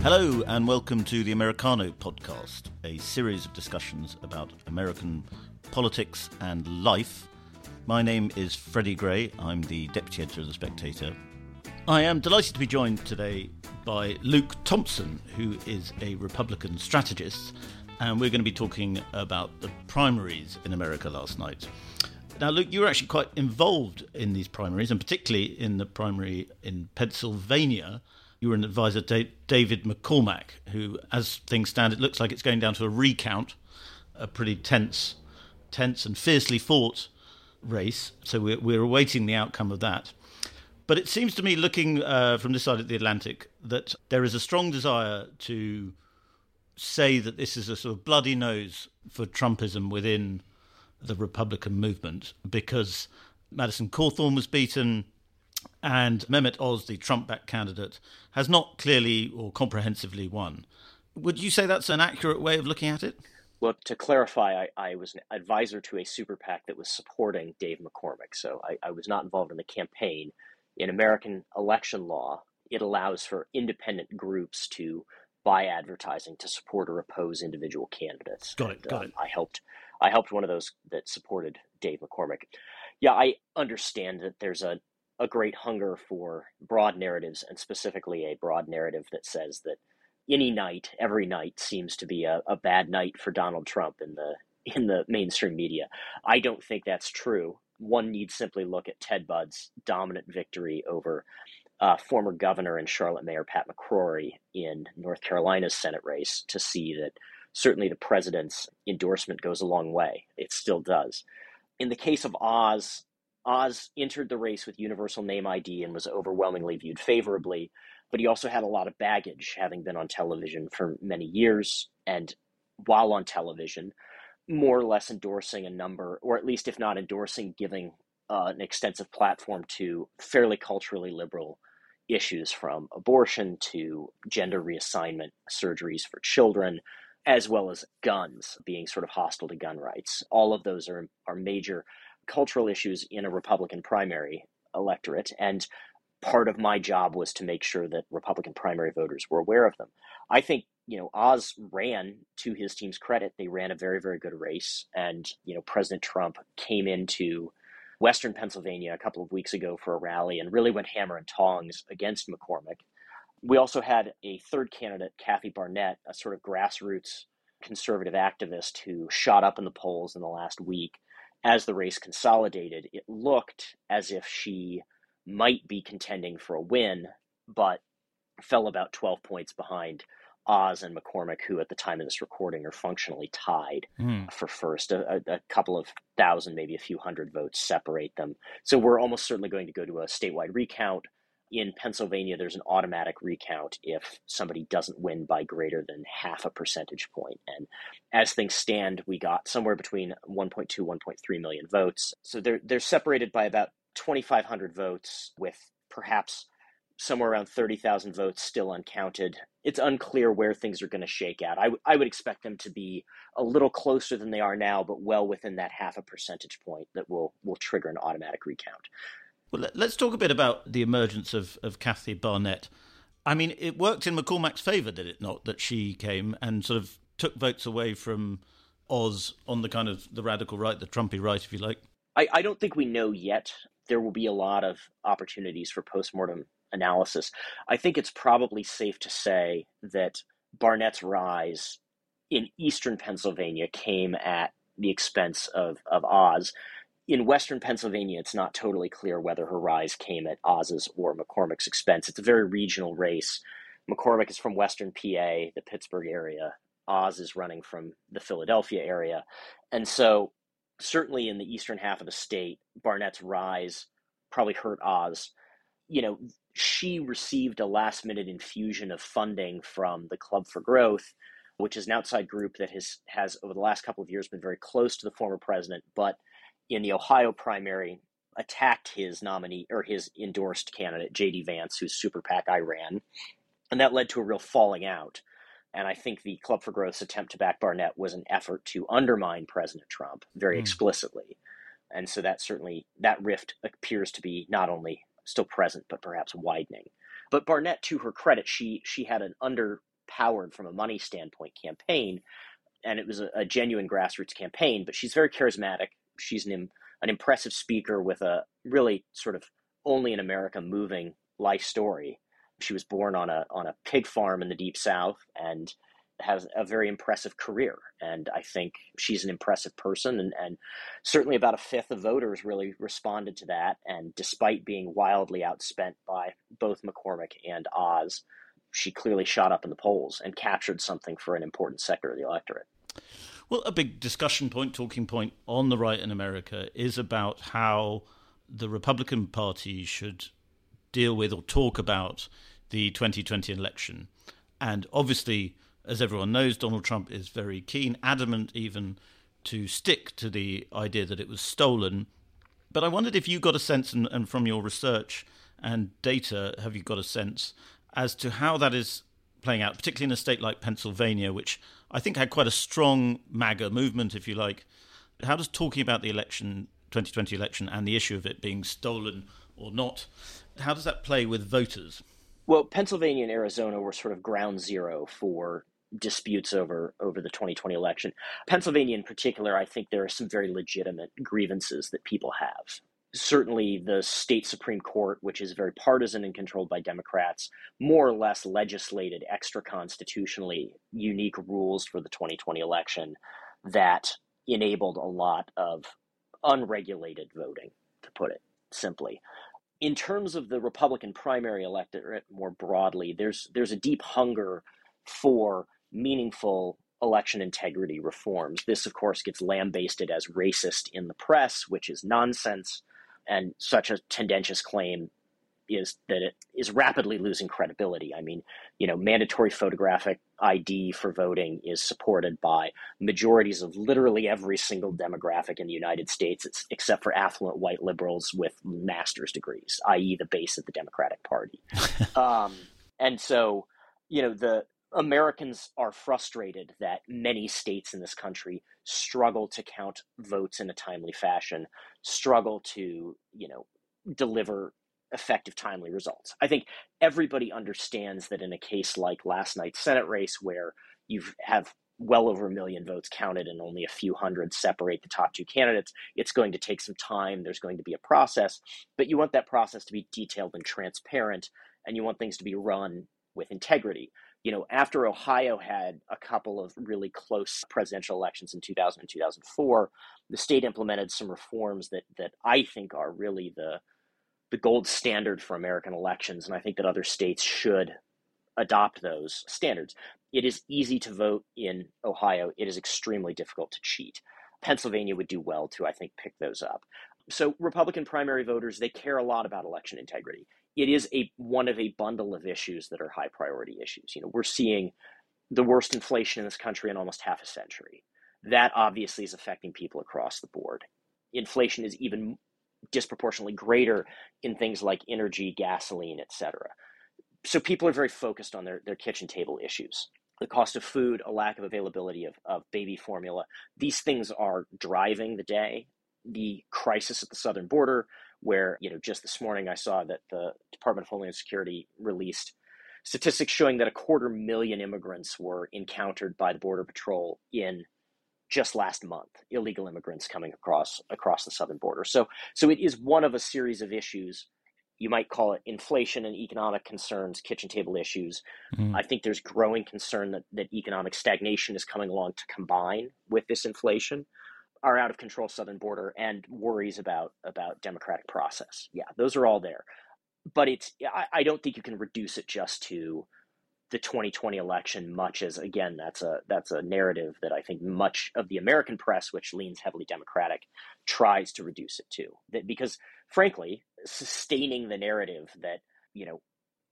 Hello, and welcome to the Americano podcast, a series of discussions about American politics and life. My name is Freddie Gray. I'm the deputy editor of The Spectator. I am delighted to be joined today by Luke Thompson, who is a Republican strategist, and we're going to be talking about the primaries in America last night. Now, Luke, you were actually quite involved in these primaries, and particularly in the primary in Pennsylvania you were an advisor David McCormick, who, as things stand, it looks like it's going down to a recount, a pretty tense, tense and fiercely fought race. So we're, we're awaiting the outcome of that. But it seems to me, looking uh, from this side of the Atlantic, that there is a strong desire to say that this is a sort of bloody nose for Trumpism within the Republican movement because Madison Cawthorn was beaten, and Mehmet Oz, the Trump backed candidate, has not clearly or comprehensively won. Would you say that's an accurate way of looking at it? Well, to clarify, I, I was an advisor to a super PAC that was supporting Dave McCormick, So I, I was not involved in the campaign. In American election law, it allows for independent groups to buy advertising to support or oppose individual candidates. Got it. got um, it. I helped. I helped one of those that supported Dave McCormick. Yeah, I understand that there's a a great hunger for broad narratives, and specifically a broad narrative that says that any night, every night, seems to be a, a bad night for Donald Trump in the in the mainstream media. I don't think that's true. One needs simply look at Ted Budd's dominant victory over uh, former governor and Charlotte Mayor Pat McCrory in North Carolina's Senate race to see that certainly the president's endorsement goes a long way. It still does. In the case of Oz, Oz entered the race with universal name ID and was overwhelmingly viewed favorably, but he also had a lot of baggage, having been on television for many years, and while on television, more or less endorsing a number, or at least if not endorsing, giving uh, an extensive platform to fairly culturally liberal issues from abortion to gender reassignment surgeries for children, as well as guns, being sort of hostile to gun rights. All of those are, are major cultural issues in a Republican primary electorate. And part of my job was to make sure that Republican primary voters were aware of them. I think, you know, Oz ran to his team's credit. They ran a very, very good race. And, you know, President Trump came into Western Pennsylvania a couple of weeks ago for a rally and really went hammer and tongs against McCormick. We also had a third candidate, Kathy Barnette, a sort of grassroots conservative activist who shot up in the polls in the last week as the race consolidated, it looked as if she might be contending for a win, but fell about 12 points behind Oz and McCormick, who at the time of this recording are functionally tied mm. for first. A, a, couple of thousand, maybe a few hundred votes separate them. So we're almost certainly going to go to a statewide recount in Pennsylvania, there's an automatic recount if somebody doesn't win by greater than half a percentage point. And as things stand, we got somewhere between 1.2, 1.3 million votes. So they're, they're separated by about 2,500 votes, with perhaps somewhere around 30,000 votes still uncounted. It's unclear where things are going to shake out. I, w- I would expect them to be a little closer than they are now, but well within that half a percentage point that will, will trigger an automatic recount. Well, let's talk a bit about the emergence of, of Kathy Barnette. I mean, it worked in McCormick's favour, did it not, that she came and sort of took votes away from Oz on the kind of the radical right, the Trumpy right, if you like? I, I don't think we know yet. There will be a lot of opportunities for postmortem analysis. I think it's probably safe to say that Barnette's rise in eastern Pennsylvania came at the expense of, of Oz in Western Pennsylvania, it's not totally clear whether her rise came at Oz's or McCormick's expense. It's a very regional race. McCormick is from Western PA, the Pittsburgh area. Oz is running from the Philadelphia area. And so, certainly in the eastern half of the state, Barnette's rise probably hurt Oz. You know, she received a last minute infusion of funding from the Club for Growth which is an outside group that has has over the last couple of years been very close to the former president, but in the Ohio primary attacked his nominee or his endorsed candidate J.D. Vance, whose super PAC I ran, and that led to a real falling out. And I think the Club for Growth's attempt to back Barnette was an effort to undermine President Trump very mm. explicitly. And so that certainly that rift appears to be not only still present but perhaps widening. But Barnette, to her credit, she she had an underpowered from a money standpoint campaign, and it was a, a genuine grassroots campaign. But she's very charismatic. She's an an impressive speaker with a really sort of only in America moving life story. She was born on a on a pig farm in the deep south and has a very impressive career. And I think she's an impressive person and, and certainly about a fifth of voters really responded to that. And despite being wildly outspent by both McCormick and Oz, she clearly shot up in the polls and captured something for an important sector of the electorate. Well, a big discussion point, talking point on the right in America is about how the Republican Party should deal with or talk about the 2020 election. And obviously, as everyone knows, Donald Trump is very keen, adamant even, to stick to the idea that it was stolen. But I wondered if you got a sense, and, and from your research and data, have you got a sense as to how that is playing out, particularly in a state like Pennsylvania, which I think had quite a strong MAGA movement, if you like. How does talking about the election, 2020 election, and the issue of it being stolen or not, how does that play with voters? Well, Pennsylvania and Arizona were sort of ground zero for disputes over over the 2020 election. Pennsylvania in particular, I think there are some very legitimate grievances that people have certainly the state Supreme Court, which is very partisan and controlled by Democrats, more or less legislated extra constitutionally unique rules for the 2020 election that enabled a lot of unregulated voting, to put it simply. In terms of the Republican primary electorate more broadly, there's there's a deep hunger for meaningful election integrity reforms. This, of course, gets lambasted as racist in the press, which is nonsense and such a tendentious claim is that it is rapidly losing credibility. I mean, you know, mandatory photographic ID for voting is supported by majorities of literally every single demographic in the United States, except for affluent white liberals with master's degrees, i.e., the base of the Democratic Party. um, and so, you know, the Americans are frustrated that many states in this country struggle to count votes in a timely fashion, struggle to, you know, deliver effective timely results. I think everybody understands that in a case like last night's Senate race where you have well over a million votes counted and only a few hundred separate the top two candidates, it's going to take some time, there's going to be a process, but you want that process to be detailed and transparent and you want things to be run with integrity you know, after Ohio had a couple of really close presidential elections in 2000 and 2004, the state implemented some reforms that that I think are really the the gold standard for American elections, and I think that other states should adopt those standards. It is easy to vote in Ohio. It is extremely difficult to cheat. Pennsylvania would do well to, I think, pick those up. So Republican primary voters, they care a lot about election integrity it is a one of a bundle of issues that are high priority issues. You know, we're seeing the worst inflation in this country in almost half a century. That obviously is affecting people across the board. Inflation is even disproportionately greater in things like energy, gasoline, etc. So people are very focused on their, their kitchen table issues. The cost of food, a lack of availability of, of baby formula, these things are driving the day. The crisis at the southern border, where you know just this morning I saw that the Department of Homeland Security released statistics showing that a quarter million immigrants were encountered by the Border Patrol in just last month illegal immigrants coming across across the southern border. So so it is one of a series of issues. You might call it inflation and economic concerns kitchen table issues. Mm. i think there's growing concern that, that economic stagnation is coming along to combine with this inflation our out of control southern border and worries about about democratic process. Yeah, those are all there, but it's I, I don't think you can reduce it just to the 2020 election much as again that's a that's a narrative that I think much of the American press which leans heavily democratic tries to reduce it to that because frankly sustaining the narrative that you know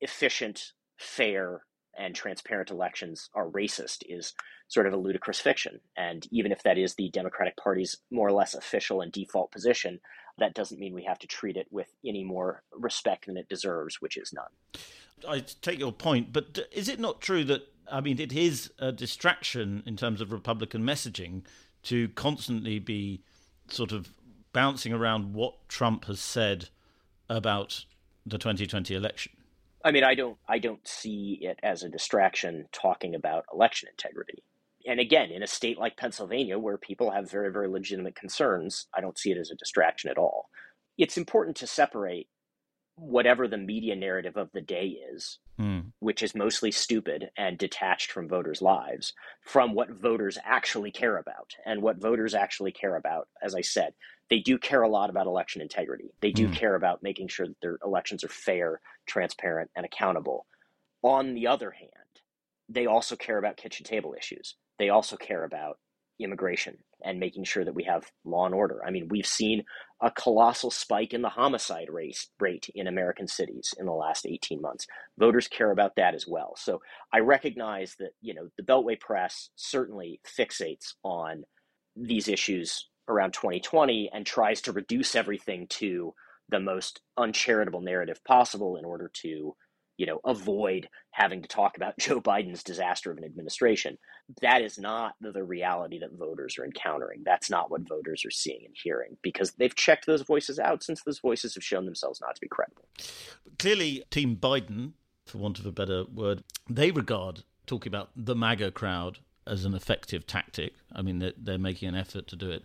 efficient fair and transparent elections are racist is sort of a ludicrous fiction. And even if that is the Democratic Party's more or less official and default position, that doesn't mean we have to treat it with any more respect than it deserves, which is none. I take your point, but is it not true that, I mean, it is a distraction in terms of Republican messaging to constantly be sort of bouncing around what Trump has said about the 2020 election? I mean, I don't, I don't see it as a distraction talking about election integrity. And again, in a state like Pennsylvania, where people have very, very legitimate concerns, I don't see it as a distraction at all. It's important to separate whatever the media narrative of the day is, mm. which is mostly stupid and detached from voters' lives, from what voters actually care about. And what voters actually care about, as I said, they do care a lot about election integrity. They do mm. care about making sure that their elections are fair, transparent, and accountable. On the other hand, they also care about kitchen table issues. They also care about immigration and making sure that we have law and order. I mean, we've seen a colossal spike in the homicide rate, rate in American cities in the last 18 months. Voters care about that as well. So I recognize that, you know, the Beltway press certainly fixates on these issues around 2020 and tries to reduce everything to the most uncharitable narrative possible in order to you know, avoid having to talk about Joe Biden's disaster of an administration. That is not the reality that voters are encountering. That's not what voters are seeing and hearing because they've checked those voices out since those voices have shown themselves not to be credible. Clearly, Team Biden, for want of a better word, they regard talking about the MAGA crowd as an effective tactic. I mean, they're, they're making an effort to do it.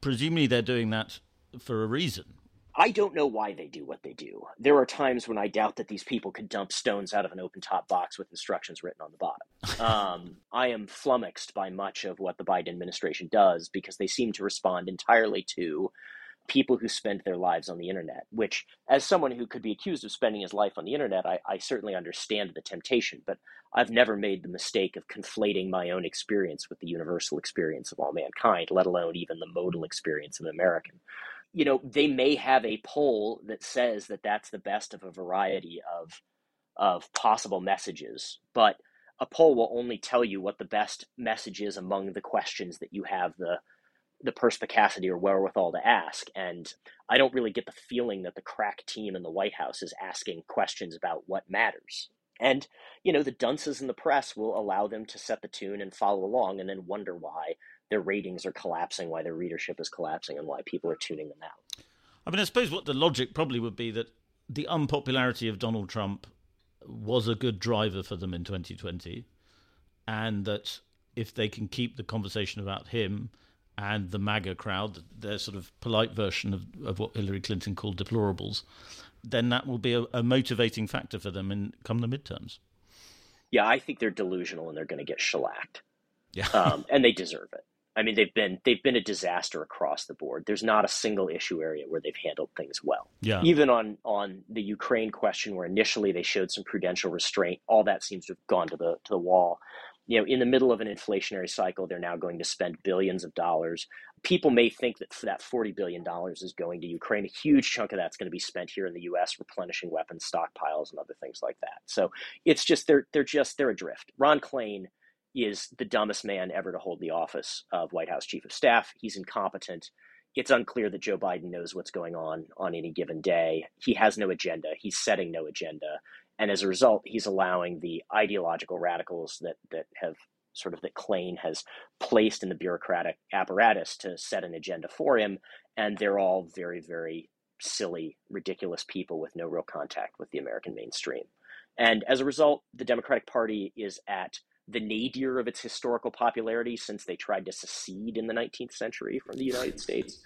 Presumably, they're doing that for a reason. I don't know why they do what they do. There are times when I doubt that these people could dump stones out of an open top box with instructions written on the bottom. Um, I am flummoxed by much of what the Biden administration does because they seem to respond entirely to people who spend their lives on the internet, which, as someone who could be accused of spending his life on the internet, I, I certainly understand the temptation, but I've never made the mistake of conflating my own experience with the universal experience of all mankind, let alone even the modal experience of an American. You know, they may have a poll that says that that's the best of a variety of of possible messages, but a poll will only tell you what the best message is among the questions that you have the the perspicacity or wherewithal to ask. And I don't really get the feeling that the crack team in the White House is asking questions about what matters. And, you know, the dunces in the press will allow them to set the tune and follow along and then wonder why their ratings are collapsing, why their readership is collapsing, and why people are tuning them out. I mean, I suppose what the logic probably would be that the unpopularity of Donald Trump was a good driver for them in 2020, and that if they can keep the conversation about him and the MAGA crowd, their sort of polite version of, of what Hillary Clinton called deplorables, then that will be a, a motivating factor for them in come the midterms. Yeah, I think they're delusional and they're going to get shellacked. Yeah, um, and they deserve it. I mean, they've been they've been a disaster across the board. There's not a single issue area where they've handled things well. Yeah. Even on on the Ukraine question, where initially they showed some prudential restraint, all that seems to have gone to the to the wall. You know, in the middle of an inflationary cycle, they're now going to spend billions of dollars. People may think that that forty billion dollars is going to Ukraine. A huge chunk of that's going to be spent here in the U.S. replenishing weapons stockpiles and other things like that. So it's just they're they're just they're adrift. Ron Klain is the dumbest man ever to hold the office of White House Chief of Staff. He's incompetent. It's unclear that Joe Biden knows what's going on on any given day. He has no agenda. He's setting no agenda. And as a result, he's allowing the ideological radicals that, that have sort of that Klain has placed in the bureaucratic apparatus to set an agenda for him. And they're all very, very silly, ridiculous people with no real contact with the American mainstream. And as a result, the Democratic Party is at the nadir of its historical popularity since they tried to secede in the 19th century from the United States,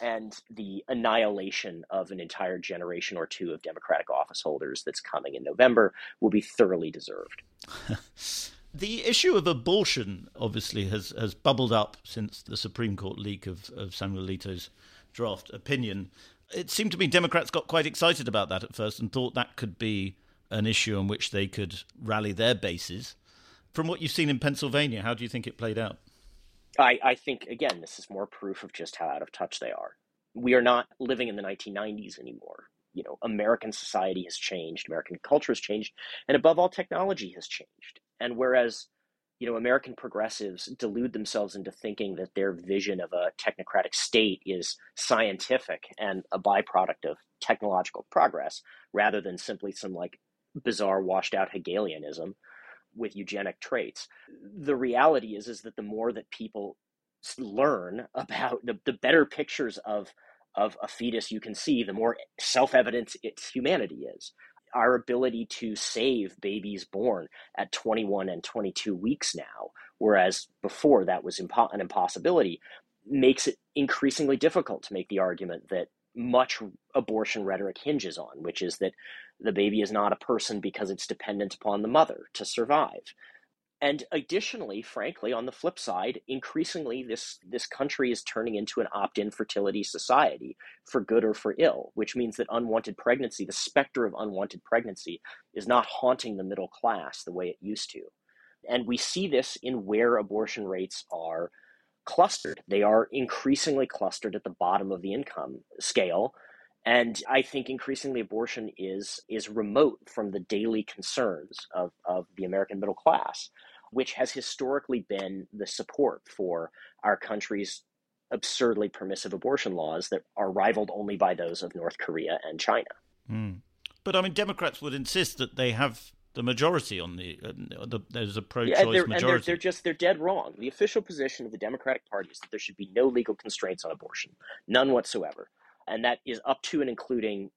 and the annihilation of an entire generation or two of Democratic office holders that's coming in November will be thoroughly deserved. the issue of abortion obviously has, has bubbled up since the Supreme Court leak of, of Samuel Alito's draft opinion. It seemed to me Democrats got quite excited about that at first and thought that could be an issue on which they could rally their bases. From what you've seen in Pennsylvania, how do you think it played out? I, I think, again, this is more proof of just how out of touch they are. We are not living in the 1990s anymore. you know, American society has changed, American culture has changed, and above all, technology has changed. And whereas, you know, American progressives delude themselves into thinking that their vision of a technocratic state is scientific and a byproduct of technological progress, rather than simply some like bizarre, washed out Hegelianism with eugenic traits. The reality is, is that the more that people learn about the, the better pictures of of a fetus you can see, the more self-evident its humanity is. Our ability to save babies born at 21 and 22 weeks now, whereas before that was impo- an impossibility, makes it increasingly difficult to make the argument that much abortion rhetoric hinges on, which is that the baby is not a person because it's dependent upon the mother to survive. And additionally, frankly, on the flip side, increasingly this, this country is turning into an opt in fertility society for good or for ill, which means that unwanted pregnancy, the specter of unwanted pregnancy, is not haunting the middle class the way it used to. And we see this in where abortion rates are clustered. They are increasingly clustered at the bottom of the income scale. And I think increasingly abortion is is remote from the daily concerns of, of the American middle class, which has historically been the support for our country's absurdly permissive abortion laws that are rivaled only by those of North Korea and China. Mm. But I mean, Democrats would insist that they have the majority on the, uh, the there's a pro-choice yeah, they're, majority. And they're, they're, just they're dead wrong. The official position of the Democratic Party is that there should be no legal constraints on abortion, none whatsoever, and that is up to and including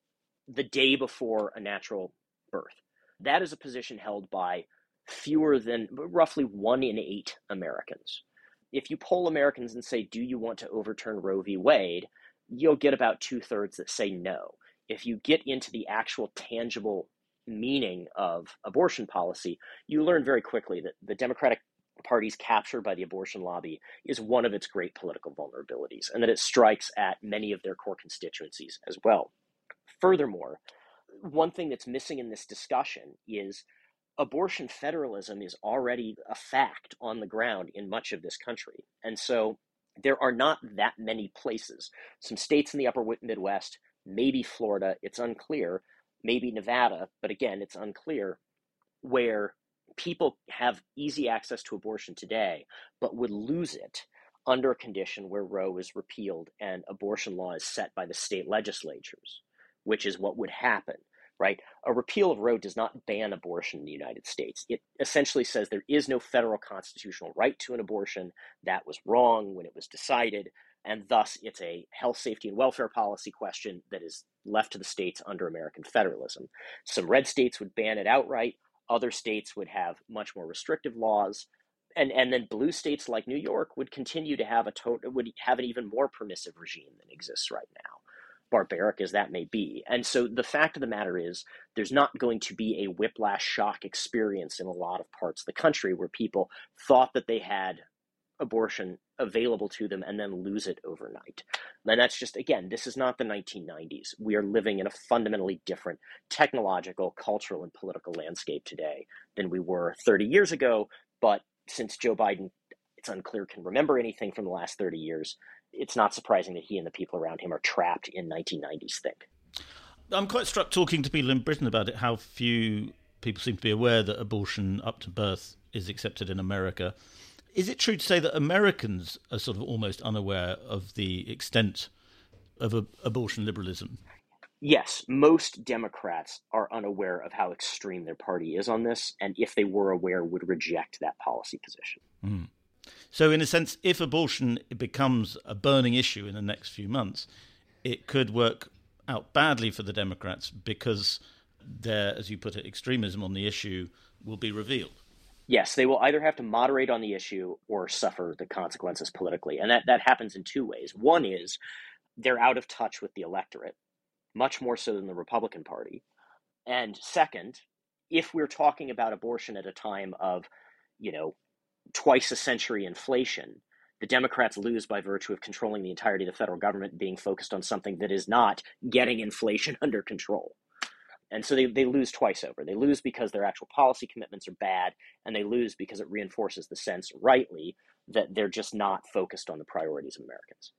the day before a natural birth. That is a position held by fewer than roughly one in eight Americans. If you poll Americans and say, "Do you want to overturn Roe v. Wade?" you'll get about two thirds that say no. If you get into the actual tangible meaning of abortion policy, you learn very quickly that the Democratic Party's capture by the abortion lobby is one of its great political vulnerabilities, and that it strikes at many of their core constituencies as well. Furthermore, one thing that's missing in this discussion is abortion federalism is already a fact on the ground in much of this country. And so there are not that many places. Some states in the upper Midwest, maybe Florida, it's unclear, maybe Nevada, but again, it's unclear, where people have easy access to abortion today, but would lose it under a condition where Roe is repealed and abortion law is set by the state legislatures, which is what would happen, right? A repeal of Roe does not ban abortion in the United States. It essentially says there is no federal constitutional right to an abortion. That was wrong when it was decided and thus it's a health, safety, and welfare policy question that is left to the states under American federalism. Some red states would ban it outright, other states would have much more restrictive laws. And, and then blue states like New York would continue to have a total would have an even more permissive regime than exists right now barbaric as that may be. And so the fact of the matter is, there's not going to be a whiplash shock experience in a lot of parts of the country where people thought that they had abortion available to them and then lose it overnight. And that's just, again, this is not the 1990s. We are living in a fundamentally different technological, cultural, and political landscape today than we were 30 years ago. But since Joe Biden, it's unclear, can remember anything from the last 30 years, it's not surprising that he and the people around him are trapped in 1990s think. I'm quite struck talking to people in Britain about it, how few people seem to be aware that abortion up to birth is accepted in America. Is it true to say that Americans are sort of almost unaware of the extent of abortion liberalism? Yes, most Democrats are unaware of how extreme their party is on this, and if they were aware, would reject that policy position. Mm. So, in a sense, if abortion becomes a burning issue in the next few months, it could work out badly for the Democrats because their, as you put it, extremism on the issue will be revealed yes, they will either have to moderate on the issue or suffer the consequences politically. And that, that happens in two ways. One is they're out of touch with the electorate, much more so than the Republican Party. And second, if we're talking about abortion at a time of, you know, twice a century inflation, the Democrats lose by virtue of controlling the entirety of the federal government being focused on something that is not getting inflation under control. And so they, they lose twice over. They lose because their actual policy commitments are bad, and they lose because it reinforces the sense, rightly, that they're just not focused on the priorities of Americans.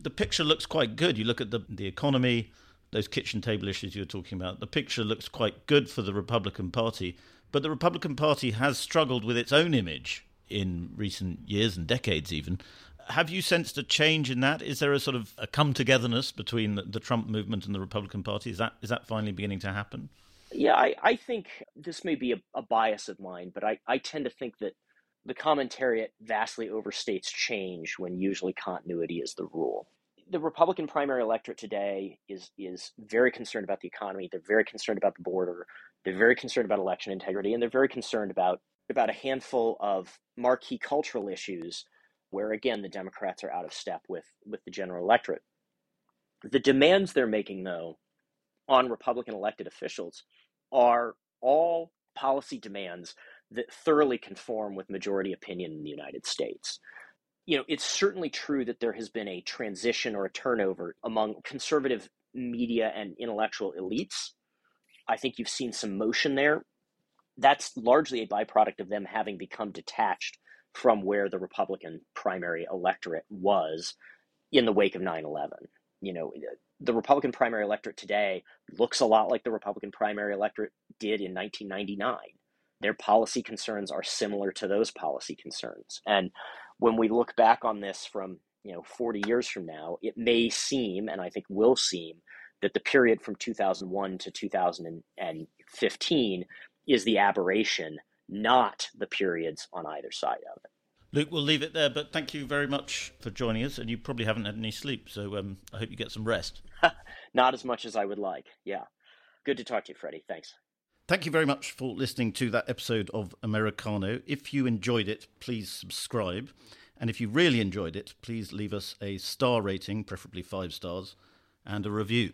The picture looks quite good. You look at the, the economy, those kitchen table issues you were talking about, the picture looks quite good for the Republican Party. But the Republican Party has struggled with its own image in recent years and decades, even. Have you sensed a change in that? Is there a sort of a come togetherness between the, the Trump movement and the Republican Party? Is that is that finally beginning to happen? Yeah, I, I think this may be a, a bias of mine, but I, I tend to think that the commentariat vastly overstates change when usually continuity is the rule. The Republican primary electorate today is is very concerned about the economy. They're very concerned about the border. They're very concerned about election integrity, and they're very concerned about about a handful of marquee cultural issues where again the Democrats are out of step with with the general electorate. The demands they're making though on Republican elected officials are all policy demands that thoroughly conform with majority opinion in the United States. You know, it's certainly true that there has been a transition or a turnover among conservative media and intellectual elites. I think you've seen some motion there. That's largely a byproduct of them having become detached from where the Republican primary electorate was in the wake of 9 11. You know, the Republican primary electorate today looks a lot like the Republican primary electorate did in 1999. Their policy concerns are similar to those policy concerns. And when we look back on this from, you know, 40 years from now, it may seem, and I think will seem, that the period from 2001 to 2015 is the aberration, not the periods on either side of it. Luke, we'll leave it there, but thank you very much for joining us. And you probably haven't had any sleep, so um, I hope you get some rest. Not as much as I would like. Yeah. Good to talk to you, Freddie. Thanks. Thank you very much for listening to that episode of Americano. If you enjoyed it, please subscribe. And if you really enjoyed it, please leave us a star rating, preferably five stars, and a review.